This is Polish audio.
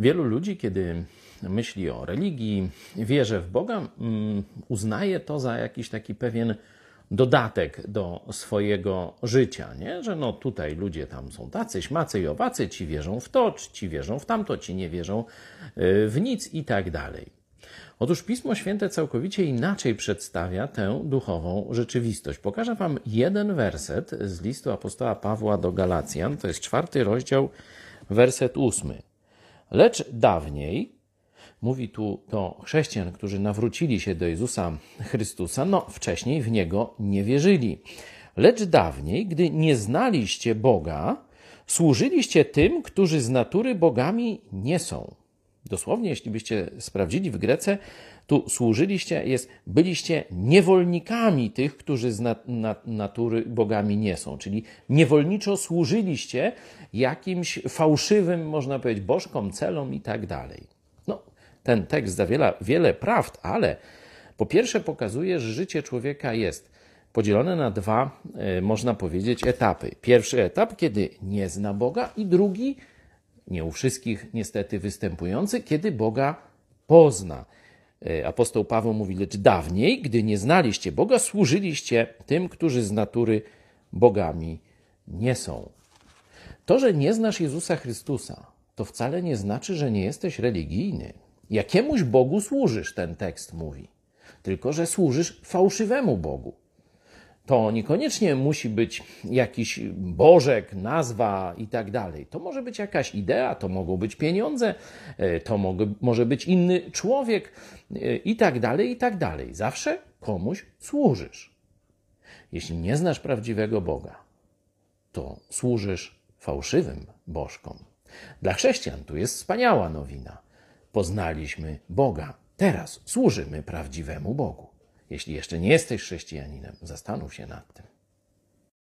Wielu ludzi, kiedy myśli o religii, wierzy w Boga, mm, uznaje to za jakiś taki pewien dodatek do swojego życia, nie? że no tutaj ludzie tam są tacy, śmacy i owacy, ci wierzą w to, ci wierzą w tamto, ci nie wierzą y, w nic i tak dalej. Otóż Pismo Święte całkowicie inaczej przedstawia tę duchową rzeczywistość. Pokażę Wam jeden werset z listu apostoła Pawła do Galacjan, to jest czwarty rozdział, werset ósmy. Lecz dawniej, mówi tu do chrześcijan, którzy nawrócili się do Jezusa Chrystusa, no wcześniej w Niego nie wierzyli. Lecz dawniej, gdy nie znaliście Boga, służyliście tym, którzy z natury bogami nie są. Dosłownie, jeśli byście sprawdzili w Grece, tu służyliście, jest, byliście niewolnikami tych, którzy z nat natury bogami nie są. Czyli niewolniczo służyliście jakimś fałszywym, można powiedzieć, bożkom, celom i tak dalej. No, ten tekst zawiera wiele prawd, ale po pierwsze pokazuje, że życie człowieka jest podzielone na dwa, e, można powiedzieć, etapy. Pierwszy etap, kiedy nie zna Boga, i drugi, nie u wszystkich niestety występujący, kiedy Boga pozna. E, apostoł Paweł mówi, lecz dawniej, gdy nie znaliście Boga, służyliście tym, którzy z natury bogami nie są. To, że nie znasz Jezusa Chrystusa, to wcale nie znaczy, że nie jesteś religijny. Jakiemuś Bogu służysz, ten tekst mówi. Tylko, że służysz fałszywemu Bogu to niekoniecznie musi być jakiś bożek, nazwa i tak dalej. To może być jakaś idea, to mogą być pieniądze, e, to może być inny człowiek e, i tak dalej, i tak dalej. Zawsze komuś służysz. Jeśli nie znasz prawdziwego Boga, to służysz fałszywym bożkom. Dla chrześcijan tu jest wspaniała nowina. Poznaliśmy Boga. Teraz służymy prawdziwemu Bogu. Jeśli jeszcze nie jesteś chrześcijaninem, zastanów się nad tym.